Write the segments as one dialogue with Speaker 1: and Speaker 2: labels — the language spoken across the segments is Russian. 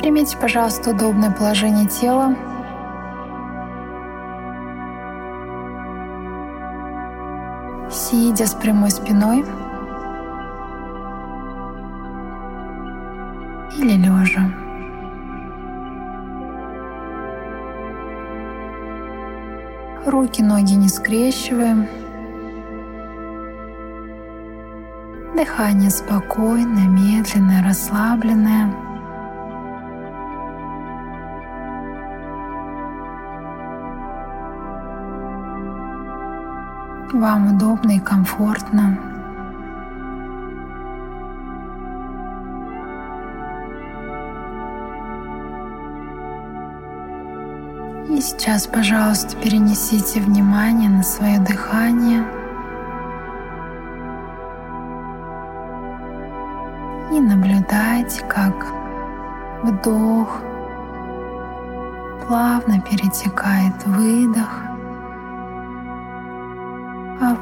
Speaker 1: Примите, пожалуйста, удобное положение тела. Сидя с прямой спиной или лежа. Руки, ноги не скрещиваем. Дыхание спокойное, медленное, расслабленное. Вам удобно и комфортно. И сейчас, пожалуйста, перенесите внимание на свое дыхание. И наблюдайте, как вдох плавно перетекает выдох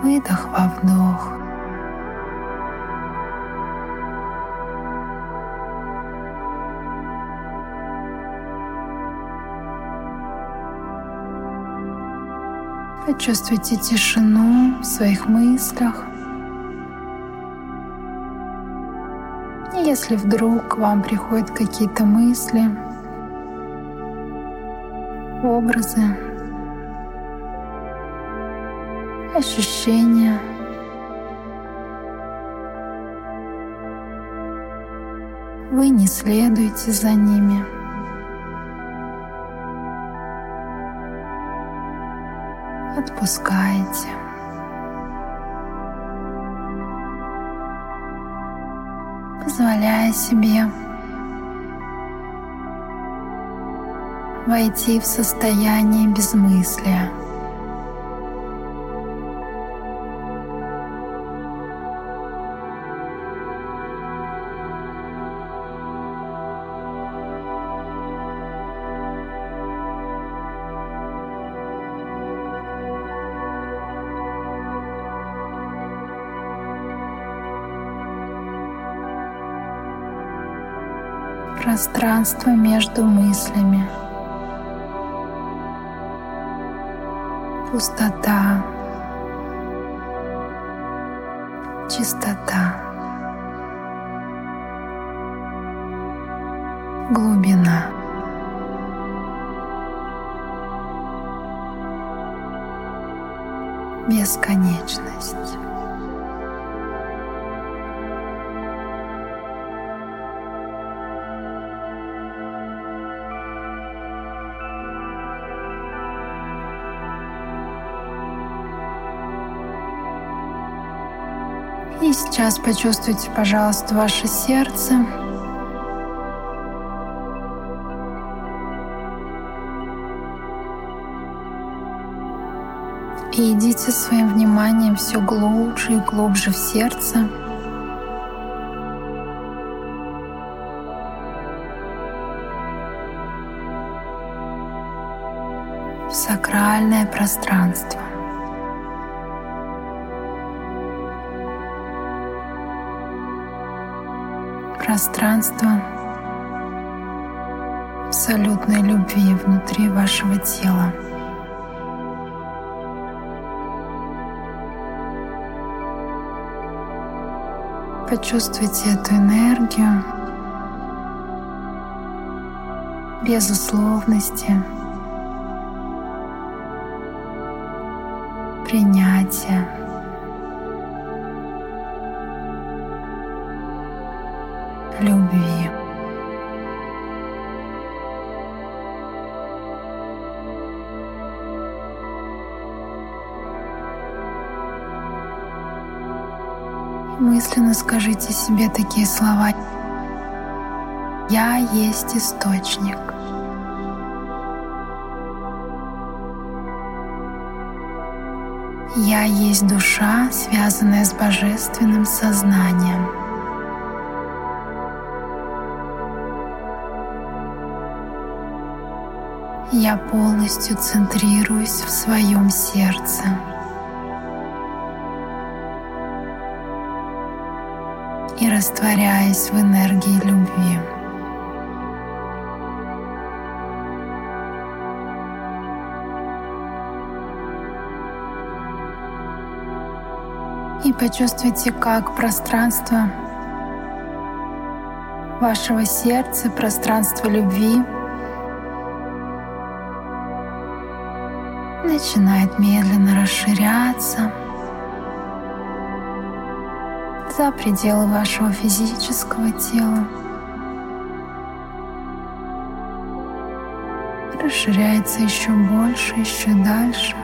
Speaker 1: выдох во вдох. Почувствуйте тишину в своих мыслях. И если вдруг к вам приходят какие-то мысли, образы, ощущения. Вы не следуете за ними. Отпускаете. Позволяя себе войти в состояние безмыслия. Пространство между мыслями. Пустота, чистота, глубина. Бесконечность. Сейчас почувствуйте, пожалуйста, ваше сердце. И идите своим вниманием все глубже и глубже в сердце. В сакральное пространство. Пространство абсолютной любви внутри вашего тела. Почувствуйте эту энергию безусловности, принятия. Любви. мысленно скажите себе такие слова. Я есть источник. Я есть душа, связанная с божественным сознанием. я полностью центрируюсь в своем сердце. и растворяясь в энергии любви. И почувствуйте, как пространство вашего сердца, пространство любви – медленно расширяться за пределы вашего физического тела. Расширяется еще больше, еще дальше.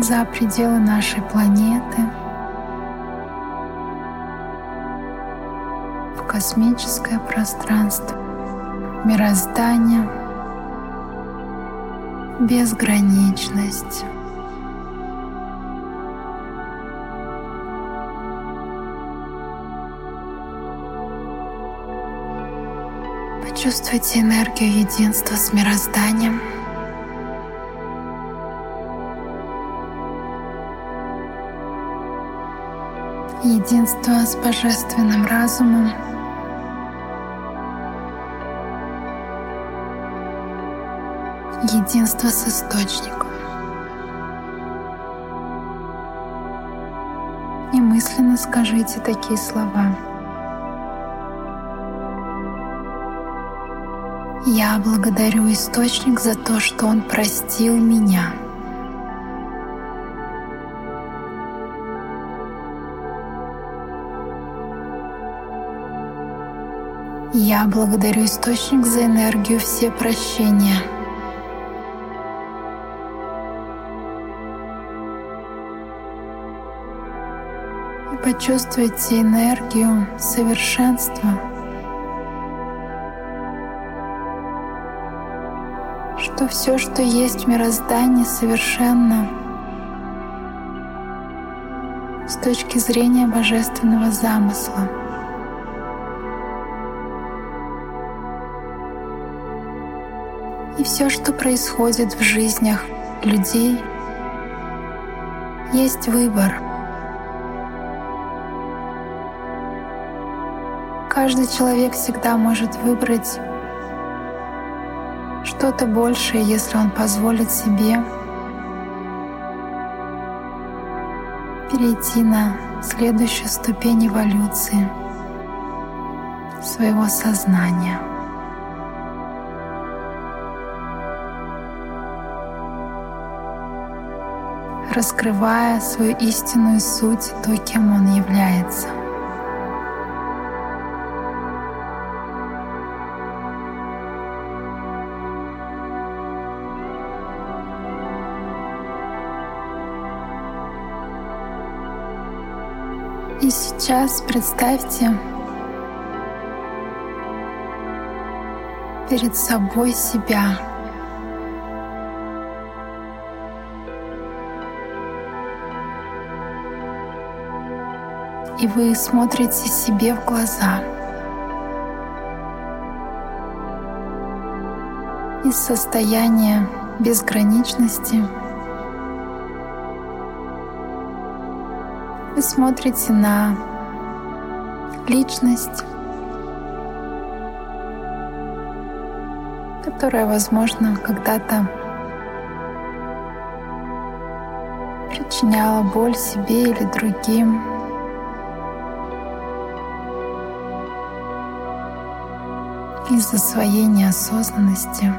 Speaker 1: За пределы нашей планеты. В космическое пространство, мироздание, безграничность. Почувствуйте энергию единства с мирозданием. Единство с божественным разумом. Единство с источником. И мысленно скажите такие слова. Я благодарю Источник за то, что Он простил меня. Я благодарю Источник за энергию все прощения. Почувствуйте энергию совершенства что все, что есть в мироздании, совершенно с точки зрения божественного замысла. И все, что происходит в жизнях людей, есть выбор. Каждый человек всегда может выбрать что-то большее, если он позволит себе перейти на следующую ступень эволюции своего сознания. раскрывая свою истинную суть, то, кем он является. Сейчас представьте перед собой себя. И вы смотрите себе в глаза. Из состояния безграничности вы смотрите на личность, которая, возможно, когда-то причиняла боль себе или другим. из-за своей неосознанности.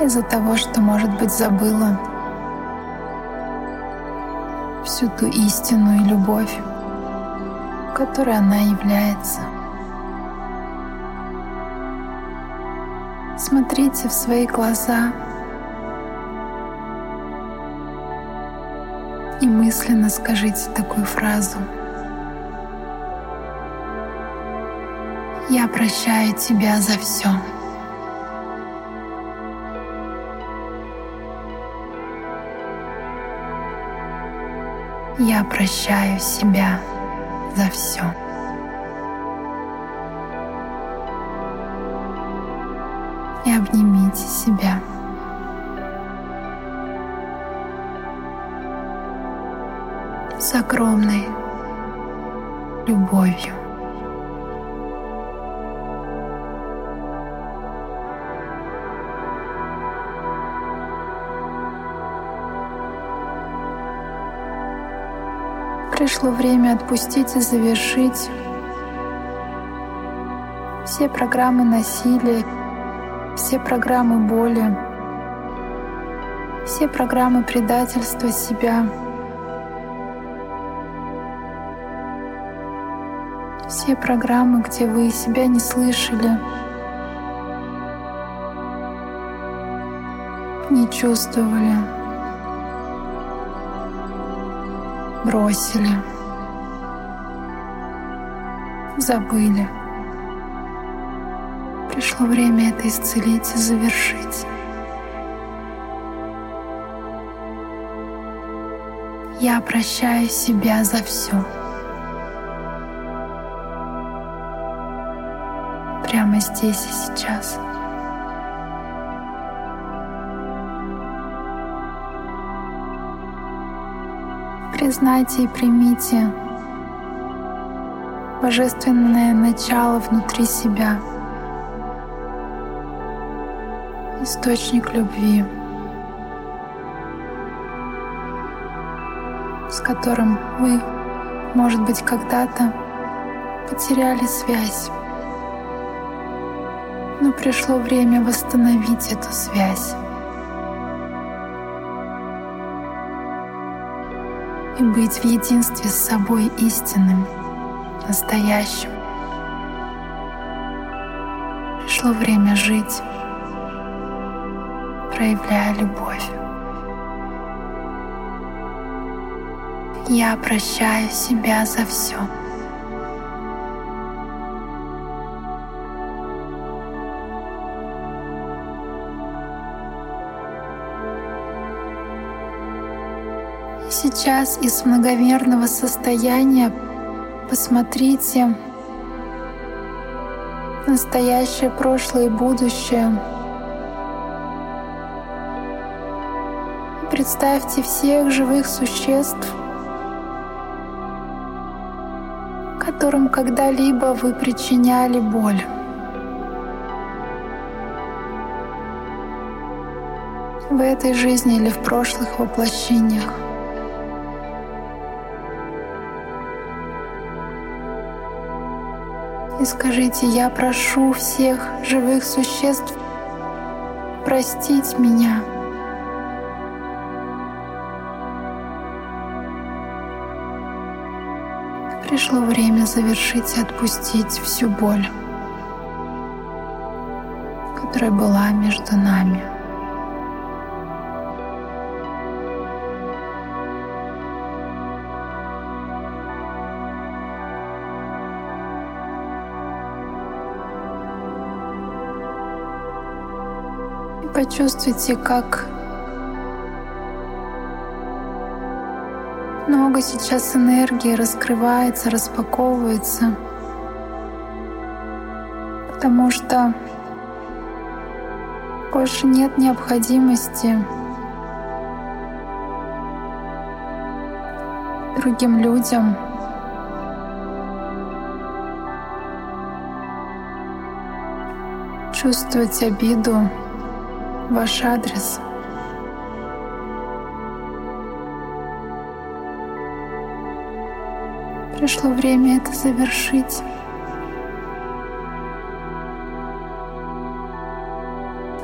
Speaker 1: из-за того, что, может быть, забыла всю ту истину и любовь, которой она является. Смотрите в свои глаза и мысленно скажите такую фразу. Я прощаю тебя за все. Я прощаю себя за все. И обнимите себя. С огромной любовью. Пришло время отпустить и завершить все программы насилия, все программы боли, все программы предательства себя, все программы, где вы себя не слышали, не чувствовали, бросили, забыли. Пришло время это исцелить и завершить. Я прощаю себя за все. Прямо здесь и сейчас. Признайте и примите божественное начало внутри себя, источник любви, с которым вы, может быть, когда-то потеряли связь. Но пришло время восстановить эту связь. И быть в единстве с собой истинным, настоящим. Пришло время жить, проявляя любовь. Я прощаю себя за все. Сейчас из многомерного состояния посмотрите настоящее, прошлое и будущее. Представьте всех живых существ, которым когда-либо вы причиняли боль. В этой жизни или в прошлых воплощениях. И скажите, я прошу всех живых существ простить меня. Пришло время завершить и отпустить всю боль, которая была между нами. Почувствуйте, как много сейчас энергии раскрывается, распаковывается, потому что больше нет необходимости другим людям. Чувствовать обиду, ваш адрес. Пришло время это завершить.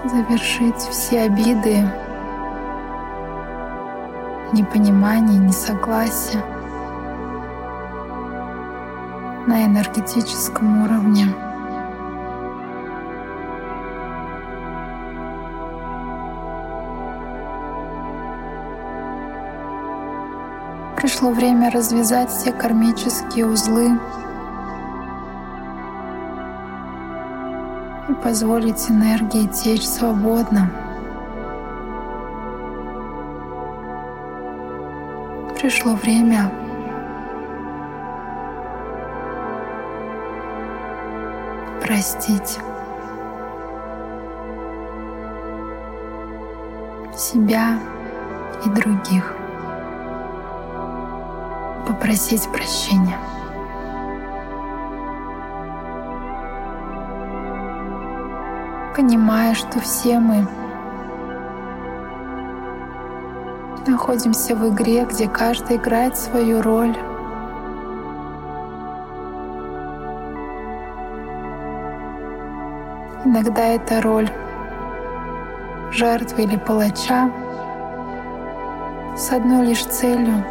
Speaker 1: Завершить все обиды, непонимание, несогласие на энергетическом уровне. Пришло время развязать все кармические узлы и позволить энергии течь свободно. Пришло время простить себя и других попросить прощения. Понимая, что все мы находимся в игре, где каждый играет свою роль. Иногда это роль жертвы или палача с одной лишь целью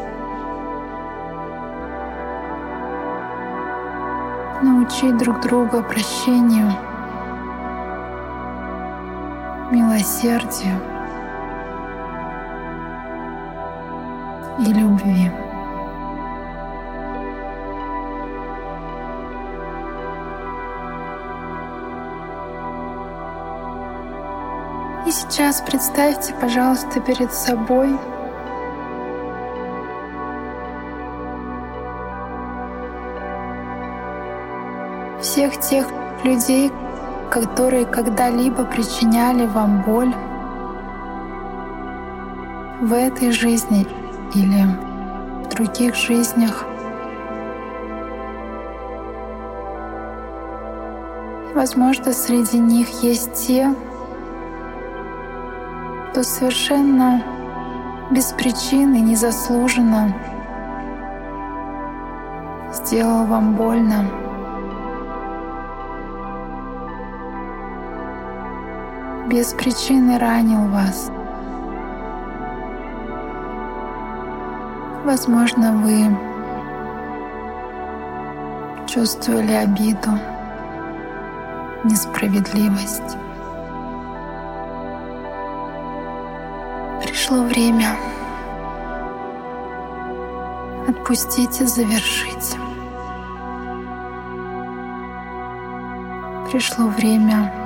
Speaker 1: научить друг друга прощению, милосердию и любви. И сейчас представьте, пожалуйста, перед собой всех тех людей, которые когда-либо причиняли вам боль в этой жизни или в других жизнях. Возможно, среди них есть те, кто совершенно без причины, незаслуженно сделал вам больно. Без причины ранил вас. Возможно, вы чувствовали обиду, несправедливость. Пришло время отпустить и завершить. Пришло время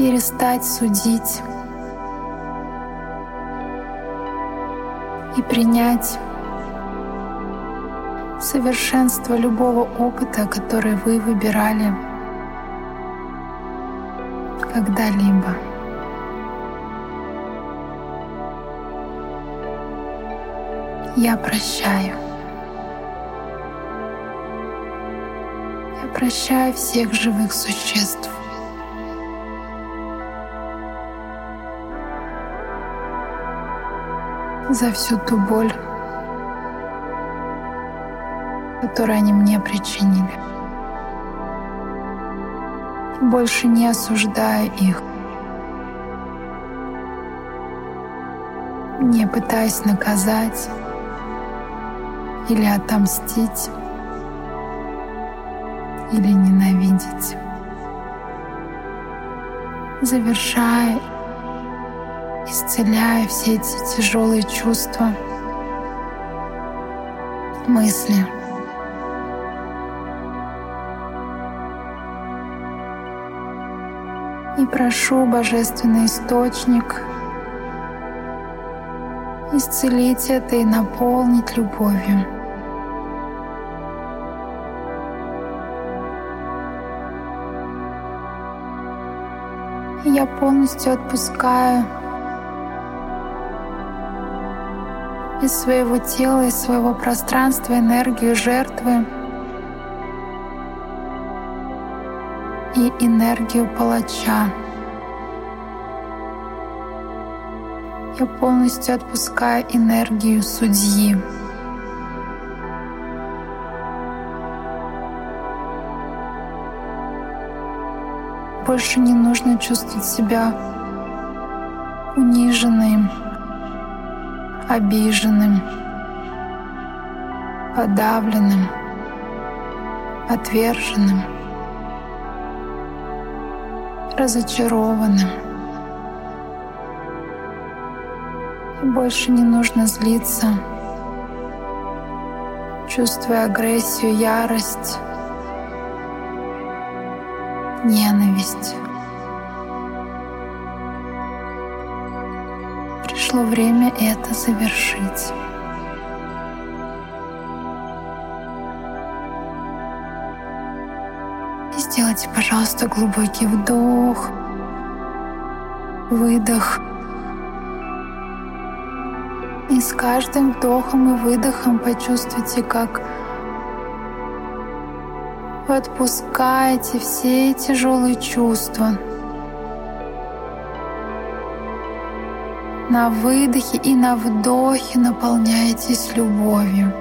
Speaker 1: перестать судить и принять совершенство любого опыта, который вы выбирали когда-либо. Я прощаю. Я прощаю всех живых существ. За всю ту боль, которую они мне причинили. Больше не осуждаю их, не пытаясь наказать или отомстить, или ненавидеть. Завершая исцеляя все эти тяжелые чувства, мысли. И прошу Божественный Источник исцелить это и наполнить любовью. я полностью отпускаю из своего тела, из своего пространства энергию жертвы и энергию палача. Я полностью отпускаю энергию судьи. Больше не нужно чувствовать себя униженным, обиженным, подавленным, отверженным, разочарованным. И больше не нужно злиться, чувствуя агрессию, ярость, ненависть. Пришло время это завершить. сделайте, пожалуйста, глубокий вдох, выдох. И с каждым вдохом и выдохом почувствуйте, как вы отпускаете все тяжелые чувства, На выдохе и на вдохе наполняйтесь любовью.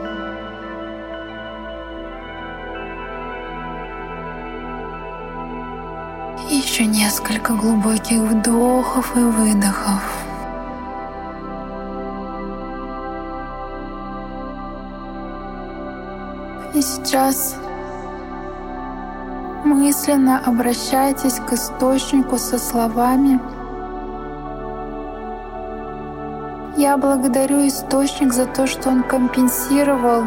Speaker 1: Еще несколько глубоких вдохов и выдохов. И сейчас мысленно обращайтесь к источнику со словами Я благодарю источник за то, что он компенсировал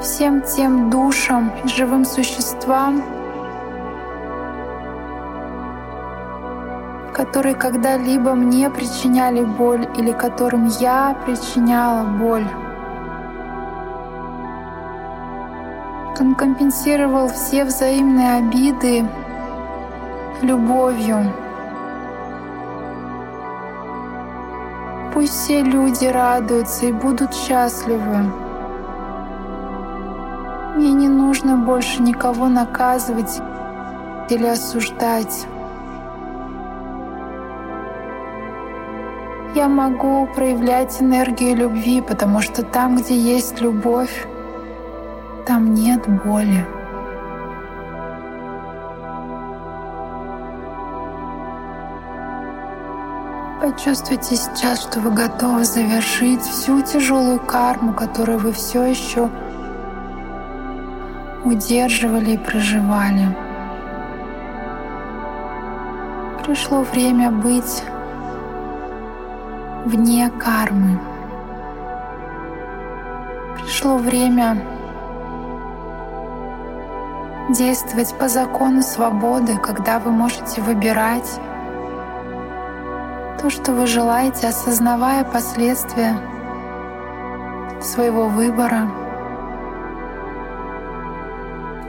Speaker 1: всем тем душам и живым существам, которые когда-либо мне причиняли боль или которым я причиняла боль. Он компенсировал все взаимные обиды любовью. Пусть все люди радуются и будут счастливы. Мне не нужно больше никого наказывать или осуждать. Я могу проявлять энергию любви, потому что там, где есть любовь, там нет боли. Почувствуйте сейчас, что вы готовы завершить всю тяжелую карму, которую вы все еще удерживали и проживали. Пришло время быть вне кармы. Пришло время действовать по закону свободы, когда вы можете выбирать то, что вы желаете, осознавая последствия своего выбора.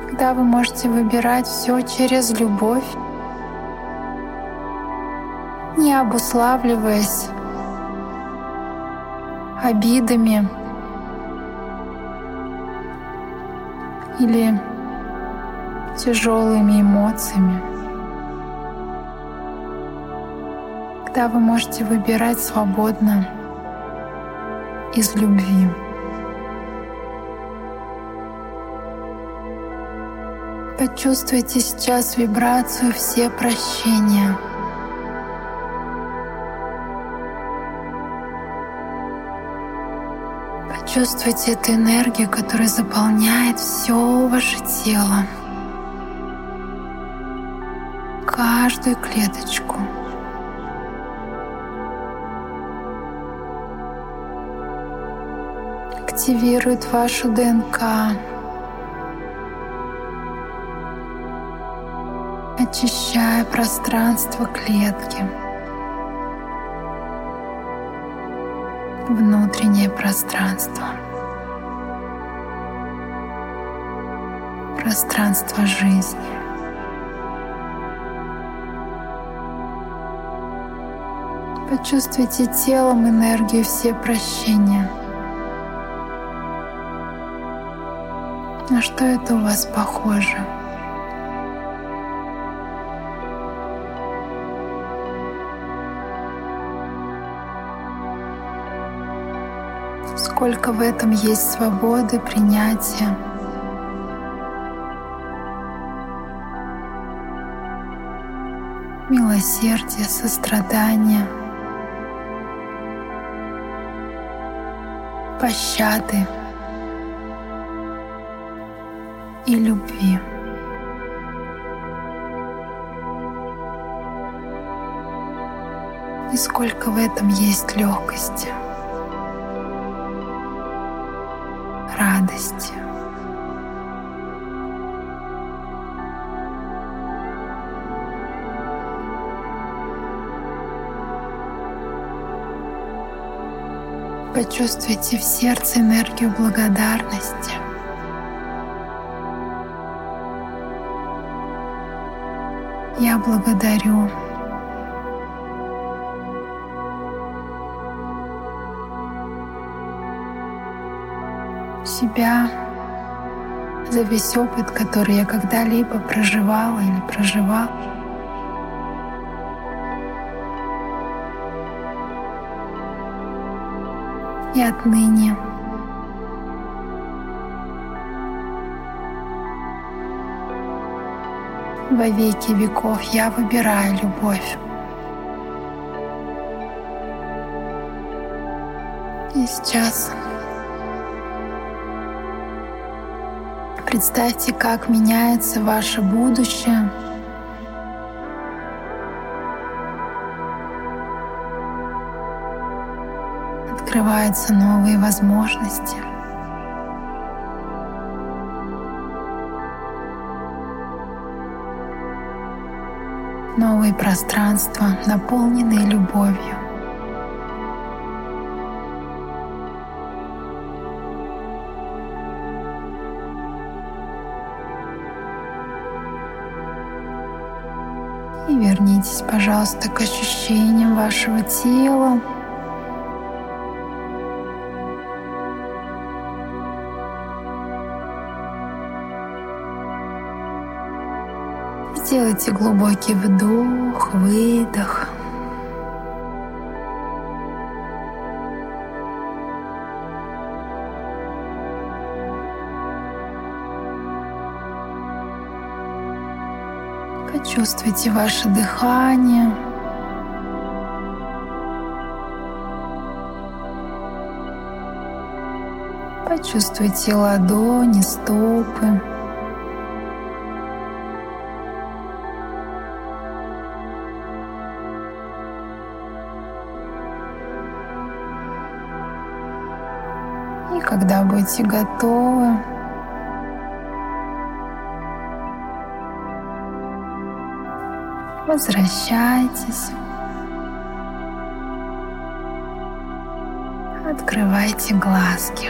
Speaker 1: Когда вы можете выбирать все через любовь, не обуславливаясь обидами или тяжелыми эмоциями. Когда вы можете выбирать свободно из любви. Почувствуйте сейчас вибрацию все прощения. Почувствуйте эту энергию, которая заполняет все ваше тело, каждую клеточку. Активирует вашу ДНК, очищая пространство клетки. внутреннее пространство, пространство жизни. Почувствуйте телом энергию все прощения. На что это у вас похоже? сколько в этом есть свободы, принятия. Милосердия, сострадания, пощады и любви. И сколько в этом есть легкости. радости. Почувствуйте в сердце энергию благодарности. Я благодарю себя за весь опыт, который я когда-либо проживала или проживал. И отныне во веки веков. Я выбираю любовь. И сейчас представьте, как меняется ваше будущее. Открываются новые возможности. Новые пространства, наполненные любовью. И вернитесь, пожалуйста, к ощущениям вашего тела. Сделайте глубокий вдох, выдох. Почувствуйте ваше дыхание. Почувствуйте ладони, стопы. Будете готовы, возвращайтесь. Открывайте глазки.